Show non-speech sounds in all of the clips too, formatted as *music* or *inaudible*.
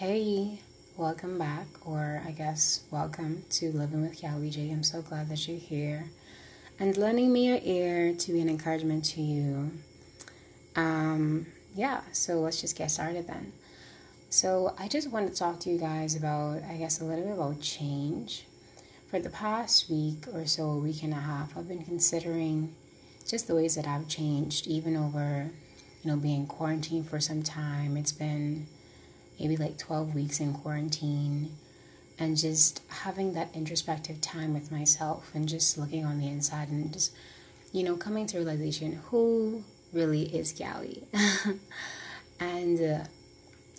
Hey, welcome back, or I guess welcome to Living with Callie J. I'm so glad that you're here and lending me your ear to be an encouragement to you. Um, yeah, so let's just get started then. So, I just want to talk to you guys about, I guess, a little bit about change. For the past week or so, a week and a half, I've been considering just the ways that I've changed, even over, you know, being quarantined for some time. It's been maybe like 12 weeks in quarantine and just having that introspective time with myself and just looking on the inside and just, you know, coming to realization who really is Callie. *laughs* and uh,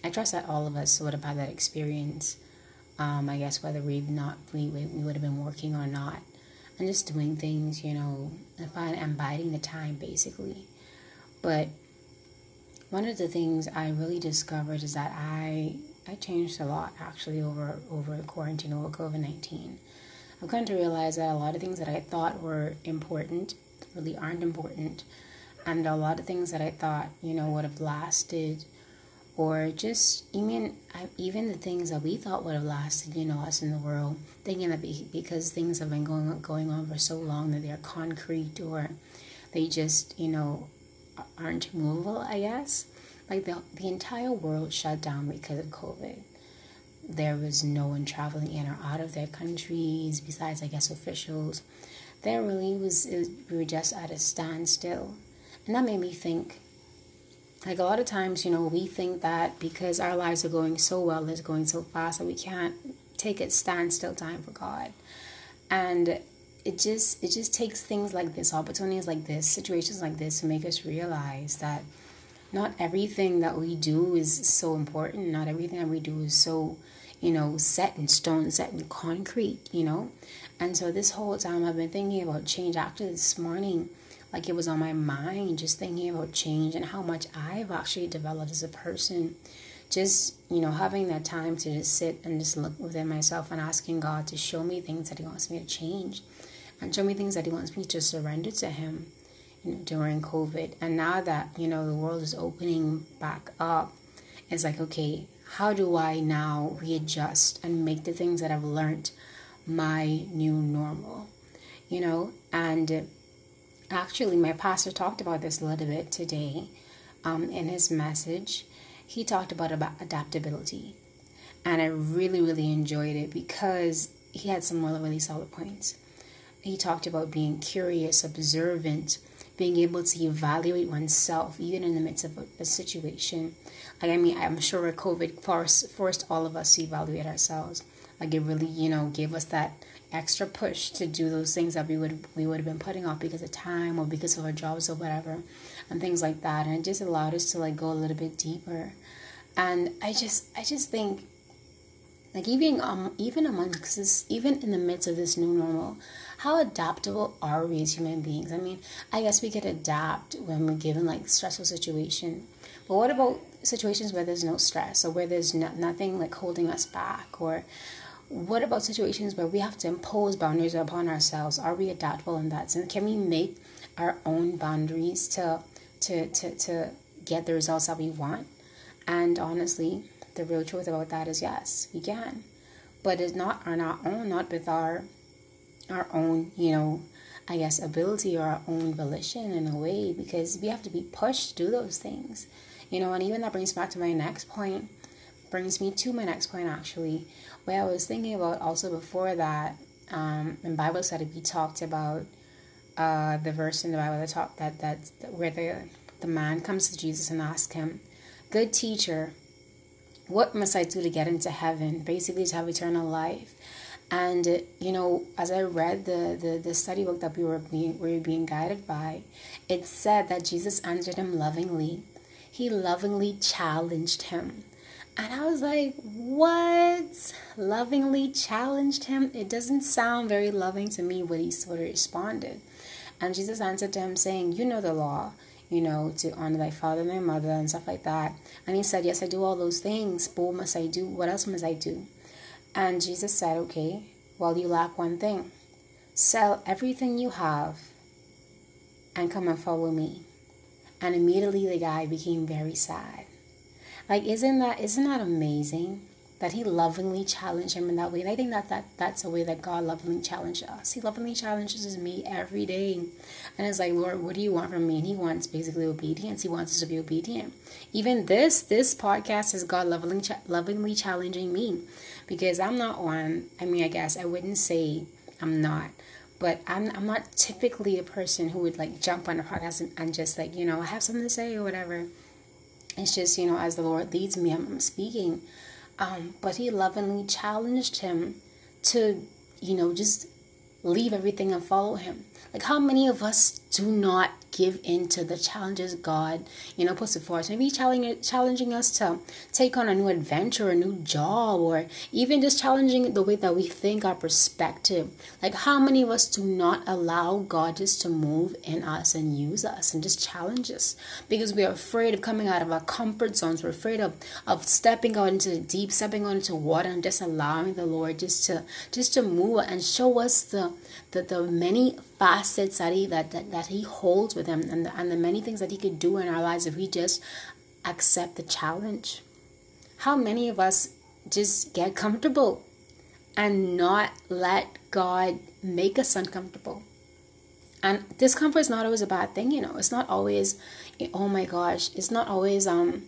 I trust that all of us would have had that experience. Um, I guess whether we've not we, we would have been working or not, and just doing things, you know, and biding the time basically. But one of the things I really discovered is that I I changed a lot actually over over quarantine over COVID nineteen. I've come to realize that a lot of things that I thought were important really aren't important, and a lot of things that I thought you know would have lasted, or just even even the things that we thought would have lasted, you know, us in the world, thinking that be because things have been going going on for so long that they're concrete or they just you know aren't movable, I guess. Like the, the entire world shut down because of COVID. There was no one traveling in or out of their countries besides, I guess, officials. There really was, we were just at a standstill. And that made me think like a lot of times, you know, we think that because our lives are going so well, it's going so fast that we can't take a standstill time for God. And it just it just takes things like this opportunities like this situations like this to make us realize that not everything that we do is so important. Not everything that we do is so you know set in stone set in concrete you know? And so this whole time i've been thinking about change. Actually this morning like it was on my mind just thinking about change and how much i've actually developed as a person. Just you know having that time to just sit and just look within myself and asking god to show me things that he wants me to change and show me things that He wants me to surrender to Him during COVID. And now that, you know, the world is opening back up, it's like, okay, how do I now readjust and make the things that I've learned my new normal? You know, and actually, my pastor talked about this a little bit today um, in his message. He talked about, about adaptability. And I really, really enjoyed it because he had some really, really solid points he talked about being curious, observant, being able to evaluate oneself even in the midst of a, a situation. Like I mean, I'm sure COVID forced forced all of us to evaluate ourselves. Like it really, you know, gave us that extra push to do those things that we would we would have been putting off because of time or because of our jobs or whatever, and things like that. And it just allowed us to like go a little bit deeper. And I just I just think like even um even amongst this even in the midst of this new normal how adaptable are we as human beings? I mean i guess we could adapt when we're given like stressful situation but what about situations where there's no stress or where there's no, nothing like holding us back? Or what about situations where we have to impose boundaries upon ourselves? Are we adaptable in that sense? Can we make our own boundaries to to to, to get the results that we want? And honestly the real truth about that is yes, we can. But it's not on our own, not with our our own, you know, I guess ability or our own volition in a way, because we have to be pushed to do those things. You know, and even that brings back to my next point, brings me to my next point actually, where I was thinking about also before that, um, in Bible study we talked about uh, the verse in the Bible that talk that that where the the man comes to Jesus and asks him, "Good teacher, what must I do to get into heaven? Basically, to have eternal life. And you know, as I read the, the, the study book that we were being we were being guided by, it said that Jesus answered him lovingly. He lovingly challenged him. And I was like, what? Lovingly challenged him? It doesn't sound very loving to me what he sort of responded. And Jesus answered him, saying, You know the law you know, to honor thy father and thy mother and stuff like that. And he said, Yes, I do all those things, but what must I do? What else must I do? And Jesus said, Okay, well, you lack one thing. Sell everything you have and come and follow me. And immediately the guy became very sad. Like, isn't that isn't that amazing? That he lovingly challenged him in that way. And I think that, that that's a way that God lovingly challenged us. He lovingly challenges me every day. And it's like, Lord, what do you want from me? And he wants basically obedience. He wants us to be obedient. Even this, this podcast is God lovingly, lovingly challenging me because I'm not one. I mean, I guess I wouldn't say I'm not but I'm, I'm not typically a person who would like jump on a podcast and, and just like you know have something to say or whatever it's just you know as the lord leads me i'm, I'm speaking um, but he lovingly challenged him to you know just leave everything and follow him. Like how many of us do not give in to the challenges God, you know, puts before us. Maybe challenging challenging us to take on a new adventure, a new job, or even just challenging the way that we think, our perspective. Like how many of us do not allow God just to move in us and use us and just challenge us because we are afraid of coming out of our comfort zones. We're afraid of of stepping out into the deep, stepping out into water, and just allowing the Lord just to just to move and show us the the, the many facets that he that, that, that he holds with him and the, and the many things that he could do in our lives if we just accept the challenge. How many of us just get comfortable and not let god make us uncomfortable? And discomfort is not always a bad thing you know. It's not always oh my gosh it's not always um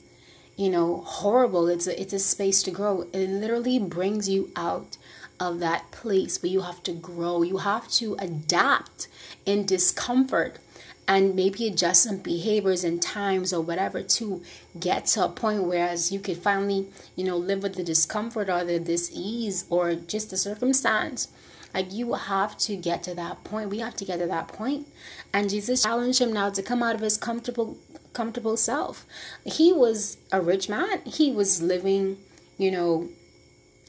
you know horrible. It's a, it's a space to grow. It literally brings you out of that place but you have to grow. You have to adapt in discomfort and maybe adjust some behaviors and times or whatever to get to a point whereas you could finally you know live with the discomfort or the dis-ease or just the circumstance. Like you have to get to that point. We have to get to that point. And jesus challenged him now to come out of his comfortable comfortable self. He was a rich man. He was living you know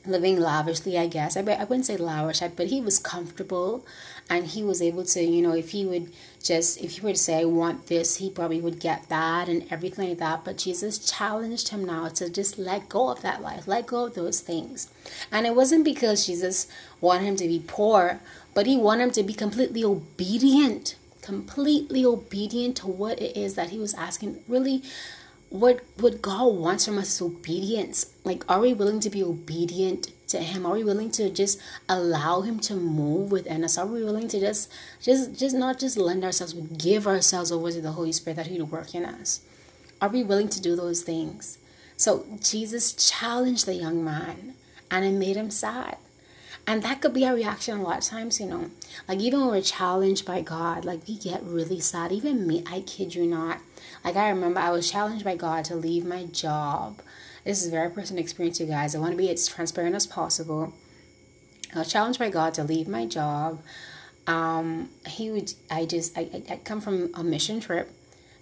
living lavishly, I guess. I, I wouldn't say lavish, but he was comfortable and he was able to, you know, if he would just, if he were to say, I want this, he probably would get that and everything like that. But Jesus challenged him now to just let go of that life, let go of those things. And it wasn't because Jesus wanted him to be poor, but he wanted him to be completely obedient, completely obedient to what it is that he was asking. Really, what what God wants from us is obedience. Like, are we willing to be obedient to Him? Are we willing to just allow Him to move within us? Are we willing to just just just not just lend ourselves, but give ourselves over to the Holy Spirit that He would work in us? Are we willing to do those things? So Jesus challenged the young man, and it made him sad. And that could be our reaction a lot of times, you know. Like even when we're challenged by God, like we get really sad. Even me, I kid you not. Like I remember I was challenged by God to leave my job. This is a very personal experience, you guys. I want to be as transparent as possible. I was challenged by God to leave my job. Um, he would I just I, I come from a mission trip,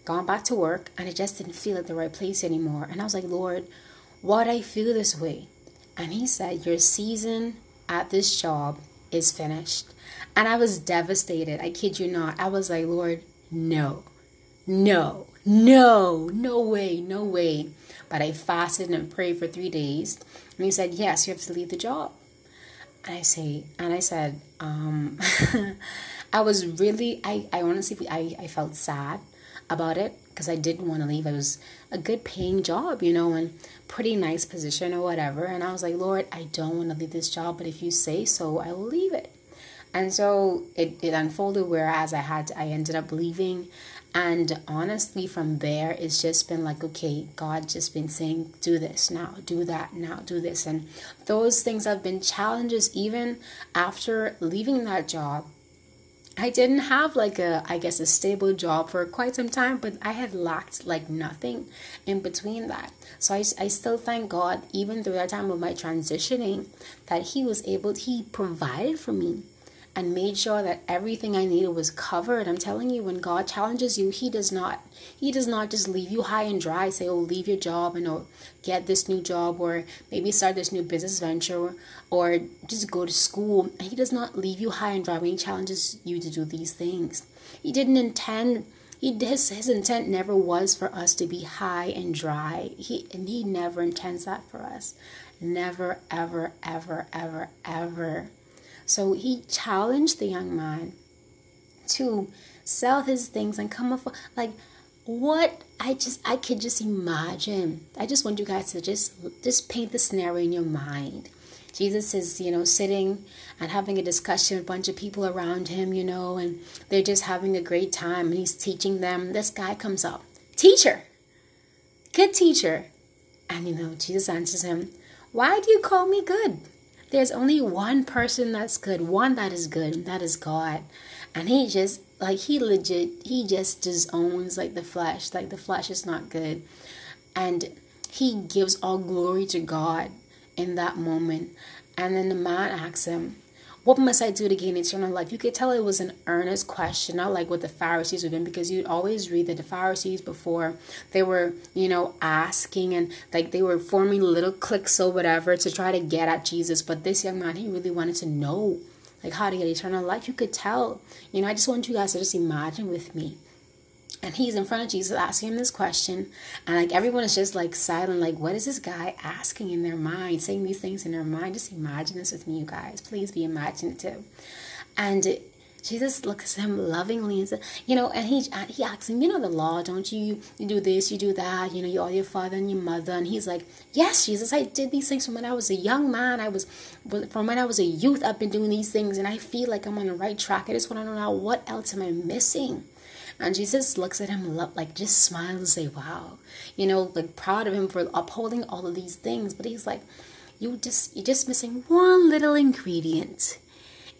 gone back to work, and I just didn't feel at the right place anymore. And I was like, Lord, why do I feel this way? And he said, Your season at this job is finished. And I was devastated. I kid you not. I was like, Lord, no, no, no, no way, no way. But I fasted and prayed for three days. And he said, Yes, you have to leave the job. And I say, and I said, um, *laughs* I was really, I, I honestly, I, I felt sad about it because I didn't want to leave. It was a good paying job, you know, and pretty nice position or whatever. And I was like, Lord, I don't want to leave this job, but if you say so, I will leave it. And so it, it unfolded whereas I had I ended up leaving and honestly from there it's just been like okay god just been saying do this now do that now do this and those things have been challenges even after leaving that job I didn't have like a, I guess, a stable job for quite some time, but I had lacked like nothing in between that. So I, I still thank God, even through that time of my transitioning, that He was able, He provided for me and made sure that everything I needed was covered. I'm telling you, when God challenges you, He does not He does not just leave you high and dry, say, oh, leave your job and oh, get this new job or maybe start this new business venture or just go to school. He does not leave you high and dry when He challenges you to do these things. He didn't intend he his, his intent never was for us to be high and dry. He and he never intends that for us. Never, ever, ever, ever, ever. So he challenged the young man to sell his things and come up like what I just I could just imagine. I just want you guys to just just paint the scenario in your mind. Jesus is, you know, sitting and having a discussion with a bunch of people around him, you know, and they're just having a great time and he's teaching them. This guy comes up, teacher, good teacher. And, you know, Jesus answers him, Why do you call me good? There's only one person that's good, one that is good, and that is God. And he just, like, he legit, he just disowns, like, the flesh. Like, the flesh is not good. And he gives all glory to God in that moment. And then the man asks him, What must I do to gain eternal life? You could tell it was an earnest question, not like what the Pharisees were doing, because you'd always read that the Pharisees before they were, you know, asking and like they were forming little cliques or whatever to try to get at Jesus. But this young man, he really wanted to know like how to get eternal life. You could tell. You know, I just want you guys to just imagine with me and he's in front of Jesus asking him this question, and like everyone is just like silent, like what is this guy asking in their mind, saying these things in their mind? Just imagine this with me, you guys. Please be imaginative. And Jesus looks at him lovingly and says, you know, and he he asks him, you know, the law, don't you? You do this, you do that, you know, you all your father and your mother. And he's like, yes, Jesus, I did these things from when I was a young man. I was from when I was a youth. I've been doing these things, and I feel like I'm on the right track. I just want to know now what else am I missing? And Jesus looks at him like just smiles and say, Wow, you know, like proud of him for upholding all of these things. But he's like, You just you're just missing one little ingredient.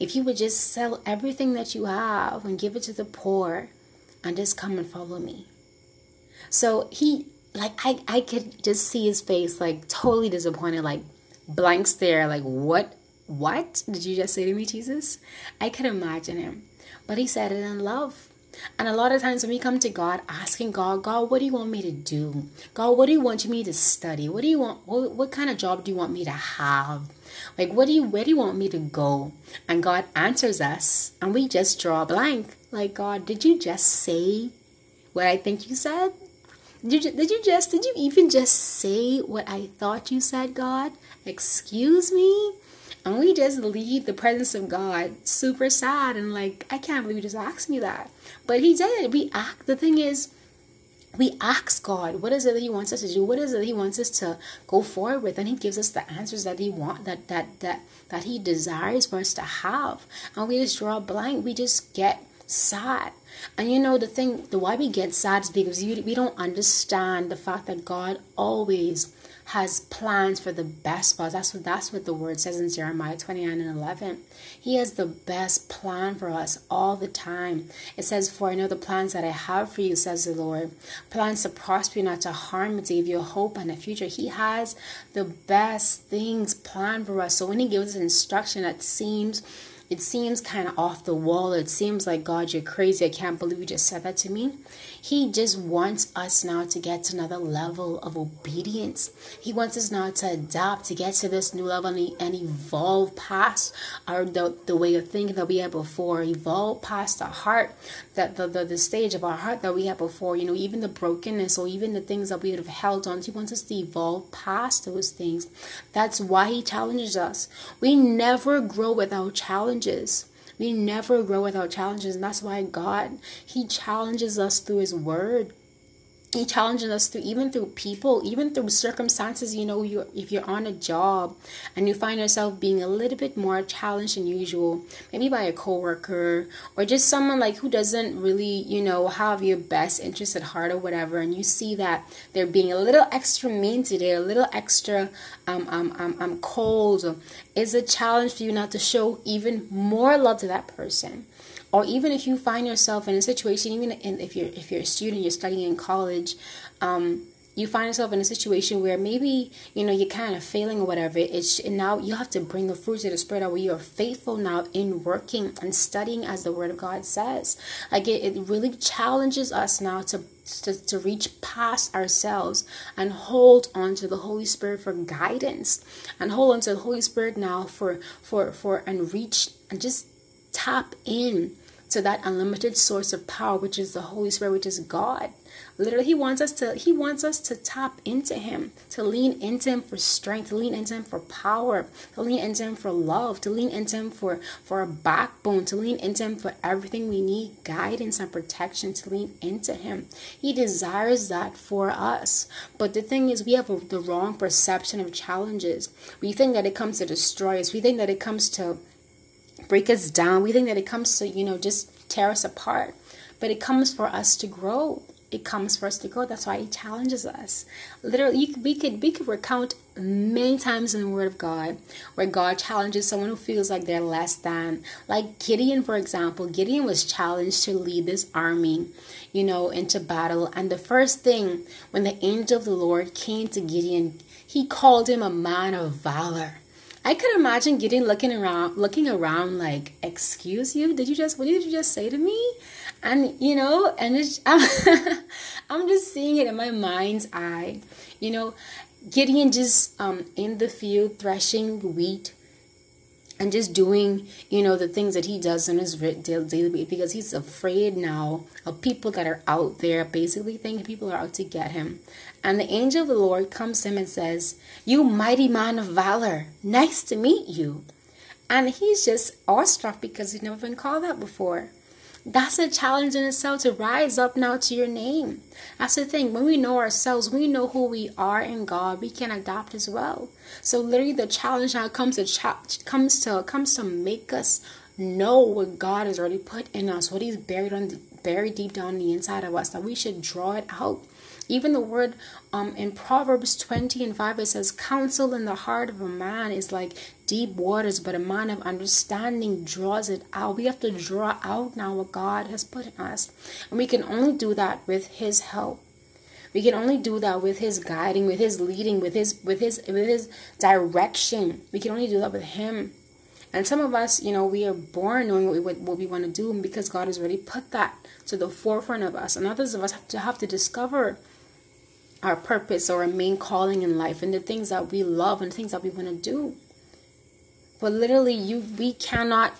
If you would just sell everything that you have and give it to the poor and just come and follow me. So he like I, I could just see his face like totally disappointed, like blank stare, like what what did you just say to me, Jesus? I could imagine him. But he said it in love. And a lot of times when we come to God asking God, God, what do you want me to do? God, what do you want me to study? What do you want what, what kind of job do you want me to have? Like what do you where do you want me to go? And God answers us and we just draw a blank. Like God, did you just say what I think you said? Did you, did you just did you even just say what I thought you said, God? Excuse me? And we just leave the presence of God super sad and like, I can't believe you just asked me that. But he did. We act. The thing is, we ask God, what is it that He wants us to do? What is it that He wants us to go forward with? And He gives us the answers that He want that that that that He desires for us to have. And we just draw blank. We just get sad. And you know the thing, the why we get sad is because we don't understand the fact that God always has plans for the best for us. That's what that's what the word says in Jeremiah 29 and 11. He has the best plan for us all the time. It says, For I know the plans that I have for you, says the Lord. Plans to prosper you, not to harm you, to give you hope and a future. He has the best things planned for us. So when he gives us instruction that seems it seems kind of off the wall. It seems like, God, you're crazy. I can't believe you just said that to me. He just wants us now to get to another level of obedience. He wants us now to adapt, to get to this new level and, and evolve past our the, the way of thinking that we had before, evolve past the heart, that the, the, the stage of our heart that we had before, you know, even the brokenness or even the things that we would have held on. To. He wants us to evolve past those things. That's why he challenges us. We never grow without challenges challenges. We never grow without challenges, and that's why God, He challenges us through His Word he challenges us through even through people even through circumstances you know you if you're on a job and you find yourself being a little bit more challenged than usual maybe by a coworker or just someone like who doesn't really you know have your best interest at heart or whatever and you see that they're being a little extra mean today a little extra um, um, um, um cold is a challenge for you not to show even more love to that person or even if you find yourself in a situation, even if you're if you're a student, you're studying in college, um, you find yourself in a situation where maybe you know you're kind of failing or whatever. It's now you have to bring the fruits of the spirit out where you are faithful now in working and studying as the Word of God says. Like it, it really challenges us now to to, to reach past ourselves and hold on to the Holy Spirit for guidance and hold on to the Holy Spirit now for for for and reach and just tap in to that unlimited source of power, which is the Holy Spirit, which is God. Literally, he wants us to he wants us to tap into him, to lean into him for strength, to lean into him for power, to lean into him for love, to lean into him for for a backbone, to lean into him for everything we need, guidance and protection, to lean into him. He desires that for us. But the thing is we have a, the wrong perception of challenges. We think that it comes to destroy us. We think that it comes to break us down. We think that it comes to, you know, just tear us apart. But it comes for us to grow it comes for us to grow. That's why he challenges us. Literally, we could we could recount many times in the Word of God where God challenges someone who feels like they're less than. Like Gideon, for example, Gideon was challenged to lead this army, you know, into battle. And the first thing when the angel of the Lord came to Gideon, he called him a man of valor. I could imagine Gideon looking around, looking around like, "Excuse you? Did you just? What did you just say to me?" and you know and it's, *laughs* I'm, I'm just seeing it in my mind's eye you know gideon just um in the field threshing wheat and just doing you know the things that he does on his daily basis because he's afraid now of people that are out there basically thinking people are out to get him. And the angel of the lord comes to him and says you mighty man of valor nice to meet you. And he's just awestruck because he's never been called that before that's a challenge in itself to rise up now to your name. That's the thing. When we know ourselves, we know who we are in God, we can adapt as well. So literally the challenge now comes to ch- comes to comes to make us know what God has already put in us, what He's buried on the, buried deep down the inside of us, that we should draw it out. Even the word um, in Proverbs 20 and 5, it says, Counsel in the heart of a man is like deep waters, but a man of understanding draws it out. We have to draw out now what God has put in us. And we can only do that with His help. We can only do that with His guiding, with His leading, with His with His with His direction. We can only do that with Him. And some of us, you know, we are born knowing what we, what we want to do because God has already put that to the forefront of us. And others of us have to have to discover our purpose or our main calling in life and the things that we love and the things that we want to do. But literally, you we cannot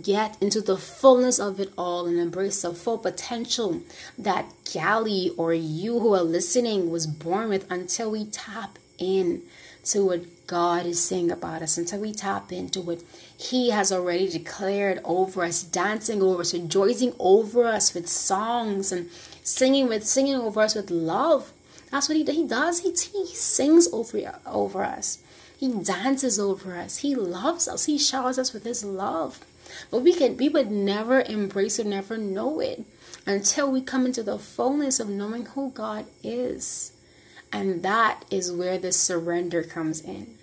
get into the fullness of it all and embrace the full potential that Callie or you who are listening was born with until we tap in to what God is saying about us, until we tap into what He has already declared over us, dancing over us, rejoicing over us with songs and singing with singing over us with love. That's what he, he does. He, he sings over, over us. He dances over us. He loves us. He showers us with his love. But we can we would never embrace or never know it until we come into the fullness of knowing who God is. And that is where the surrender comes in.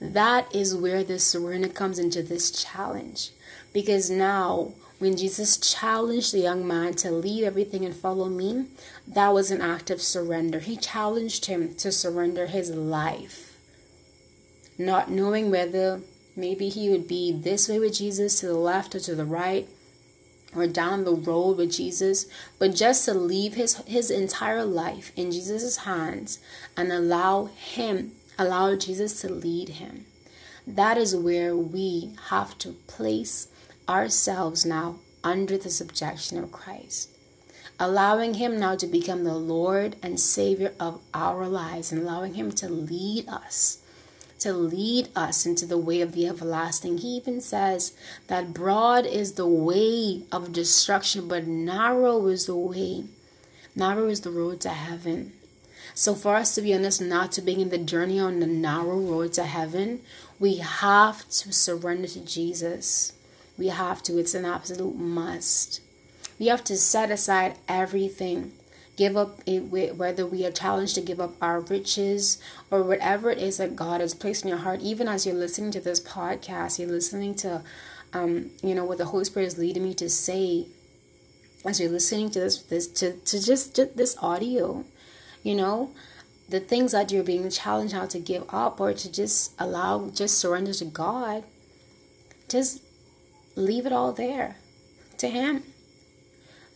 That is where the surrender comes into this challenge. Because now when Jesus challenged the young man to leave everything and follow me, that was an act of surrender. He challenged him to surrender his life, not knowing whether maybe he would be this way with Jesus, to the left or to the right, or down the road with Jesus, but just to leave his, his entire life in Jesus' hands and allow him, allow Jesus to lead him. That is where we have to place ourselves now under the subjection of Christ, allowing Him now to become the Lord and Savior of our lives, and allowing Him to lead us, to lead us into the way of the everlasting. He even says that broad is the way of destruction, but narrow is the way, narrow is the road to heaven. So, for us to be honest, not to begin the journey on the narrow road to heaven, we have to surrender to Jesus. We have to. It's an absolute must. We have to set aside everything. Give up it, whether we are challenged to give up our riches or whatever it is that God has placed in your heart. Even as you're listening to this podcast, you're listening to, um, you know, what the Holy Spirit is leading me to say. As you're listening to this, this to to just, just this audio, you know, the things that you're being challenged how to give up or to just allow, just surrender to God. Just leave it all there to Him.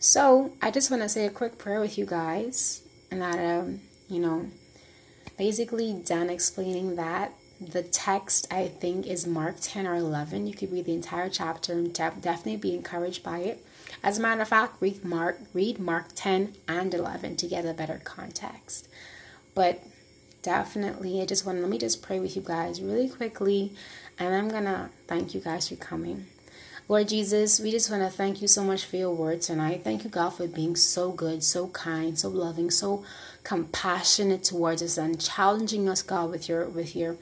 So I just want to say a quick prayer with you guys, and that um, you know, basically done explaining that the text I think is Mark 10 or 11. You could read the entire chapter and definitely be encouraged by it. As a matter of fact, read Mark, read Mark 10 and 11 to get a better context. But definitely, I just want let me just pray with you guys really quickly, and I'm gonna thank you guys for coming. Lord Jesus, we just want to thank you so much for your word tonight. Thank you, God, for being so good, so kind, so loving, so compassionate towards us and challenging us, God, with your with your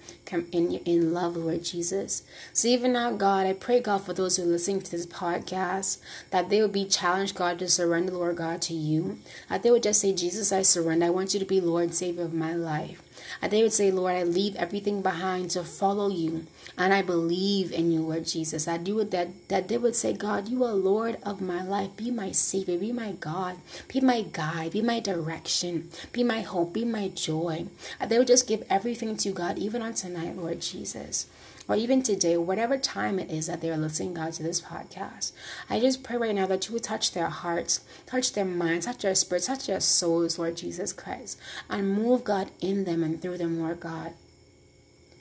in in love, Lord Jesus. So even now, God, I pray, God, for those who are listening to this podcast, that they would be challenged, God, to surrender, Lord God, to you. That they would just say, Jesus, I surrender. I want you to be Lord Savior of my life. And they would say, Lord, I leave everything behind to follow you. And I believe in you, Lord Jesus. I do it that, that they would say, God, you are Lord of my life. Be my Savior. Be my God. Be my guide. Be my direction. Be my hope. Be my joy. They would just give everything to God, even on tonight, Lord Jesus or even today, whatever time it is that they're listening, God, to this podcast. I just pray right now that you would touch their hearts, touch their minds, touch their spirits, touch their souls, Lord Jesus Christ, and move, God, in them and through them, Lord God.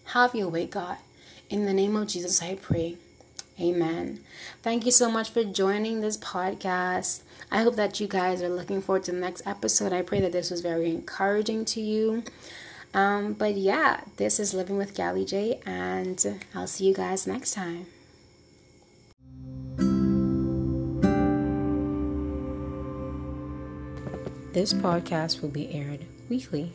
Have your way, God. In the name of Jesus, I pray. Amen. Thank you so much for joining this podcast. I hope that you guys are looking forward to the next episode. I pray that this was very encouraging to you. Um, but yeah, this is Living with Callie J, and I'll see you guys next time. This podcast will be aired weekly.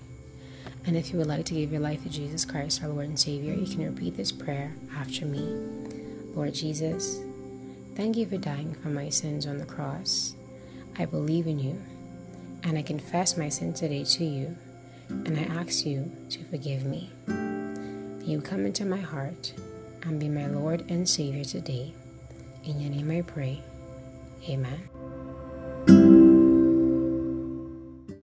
And if you would like to give your life to Jesus Christ, our Lord and Savior, you can repeat this prayer after me. Lord Jesus, thank you for dying for my sins on the cross. I believe in you, and I confess my sin today to you and I ask you to forgive me. You come into my heart and be my Lord and Savior today. In your name I pray. Amen.